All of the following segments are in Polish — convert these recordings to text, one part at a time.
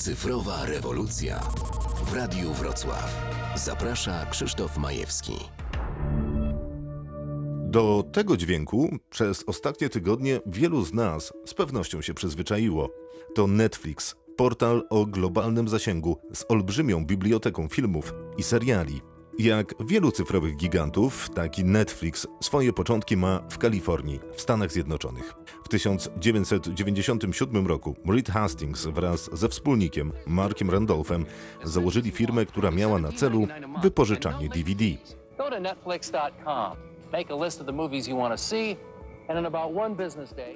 Cyfrowa rewolucja w Radiu Wrocław. Zaprasza Krzysztof Majewski. Do tego dźwięku przez ostatnie tygodnie wielu z nas z pewnością się przyzwyczaiło. To Netflix, portal o globalnym zasięgu z olbrzymią biblioteką filmów i seriali. Jak wielu cyfrowych gigantów, taki Netflix swoje początki ma w Kalifornii, w Stanach Zjednoczonych. W 1997 roku Reed Hastings wraz ze wspólnikiem Markiem Randolphem założyli firmę, która miała na celu wypożyczanie DVD.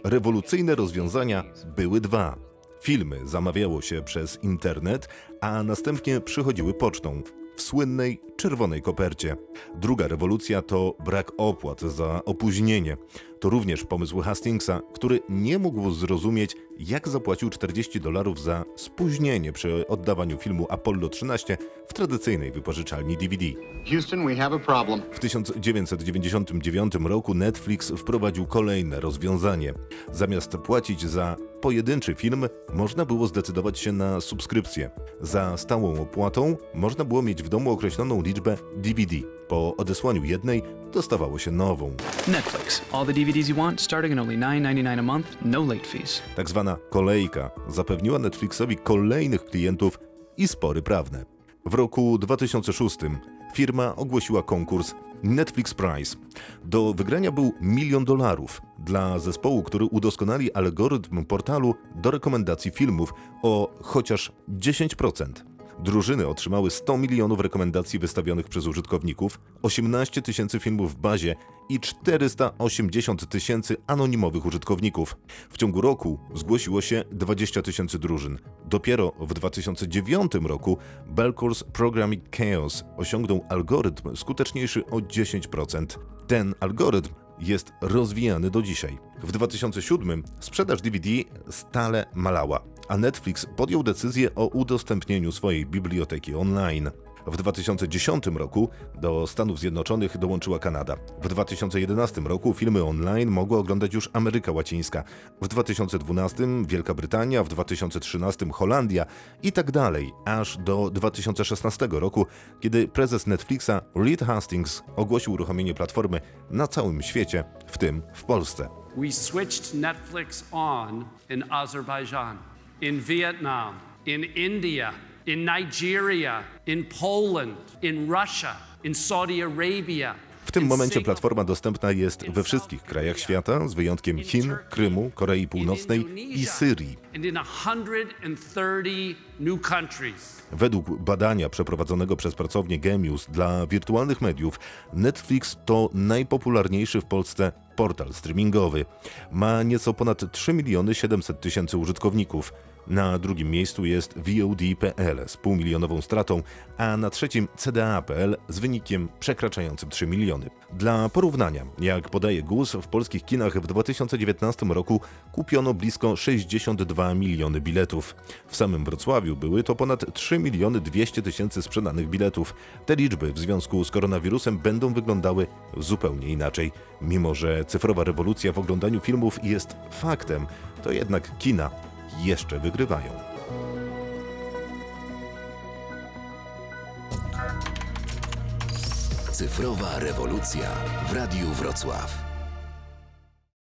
Rewolucyjne rozwiązania były dwa. Filmy zamawiało się przez internet, a następnie przychodziły pocztą w słynnej czerwonej kopercie. Druga rewolucja to brak opłat za opóźnienie. To również pomysł Hastingsa, który nie mógł zrozumieć, jak zapłacił 40 dolarów za spóźnienie przy oddawaniu filmu Apollo 13 w tradycyjnej wypożyczalni DVD. Houston, we have a problem. W 1999 roku Netflix wprowadził kolejne rozwiązanie. Zamiast płacić za pojedynczy film, można było zdecydować się na subskrypcję. Za stałą opłatą można było mieć w domu określoną liczbę DVD. Po odesłaniu jednej dostawało się nową. Netflix. All the DVDs you want, starting at only $9.99 a month, no late fees. Tak zwana kolejka zapewniła Netflixowi kolejnych klientów i spory prawne. W roku 2006 firma ogłosiła konkurs Netflix Prize. Do wygrania był milion dolarów dla zespołu, który udoskonali algorytm portalu do rekomendacji filmów o chociaż 10%. Drużyny otrzymały 100 milionów rekomendacji wystawionych przez użytkowników, 18 tysięcy filmów w bazie i 480 tysięcy anonimowych użytkowników. W ciągu roku zgłosiło się 20 tysięcy drużyn. Dopiero w 2009 roku Belcour's Programming Chaos osiągnął algorytm skuteczniejszy o 10%. Ten algorytm jest rozwijany do dzisiaj. W 2007 sprzedaż DVD stale malała, a Netflix podjął decyzję o udostępnieniu swojej biblioteki online. W 2010 roku do Stanów Zjednoczonych dołączyła Kanada. W 2011 roku filmy online mogła oglądać już Ameryka Łacińska. W 2012 Wielka Brytania, w 2013 Holandia i tak dalej, aż do 2016 roku, kiedy prezes Netflixa Reed Hastings ogłosił uruchomienie platformy na całym świecie, w tym w Polsce. We switched Netflix on in Azerbaijan, in Vietnam, in India, in Nigeria, in Poland, in Russia, in Saudi Arabia. W tym momencie platforma dostępna jest we wszystkich krajach świata, z wyjątkiem in Chin, Krymu, Korei Północnej i Syrii. And in 130 new countries. Według badania przeprowadzonego przez pracownię Gemius dla wirtualnych mediów, Netflix to najpopularniejszy w Polsce portal streamingowy. Ma nieco ponad 3 miliony 700 tysięcy użytkowników. Na drugim miejscu jest VOD.pl z półmilionową stratą, a na trzecim CDA.pl z wynikiem przekraczającym 3 miliony. Dla porównania, jak podaje GUS, w polskich kinach w 2019 roku kupiono blisko 62 miliony biletów. W samym Wrocławiu były to ponad 3 miliony 200 tysięcy sprzedanych biletów. Te liczby w związku z koronawirusem będą wyglądały zupełnie inaczej. Mimo, cyfrowa rewolucja w oglądaniu filmów jest faktem, to jednak kina jeszcze wygrywają. Cyfrowa rewolucja w Radiu Wrocław.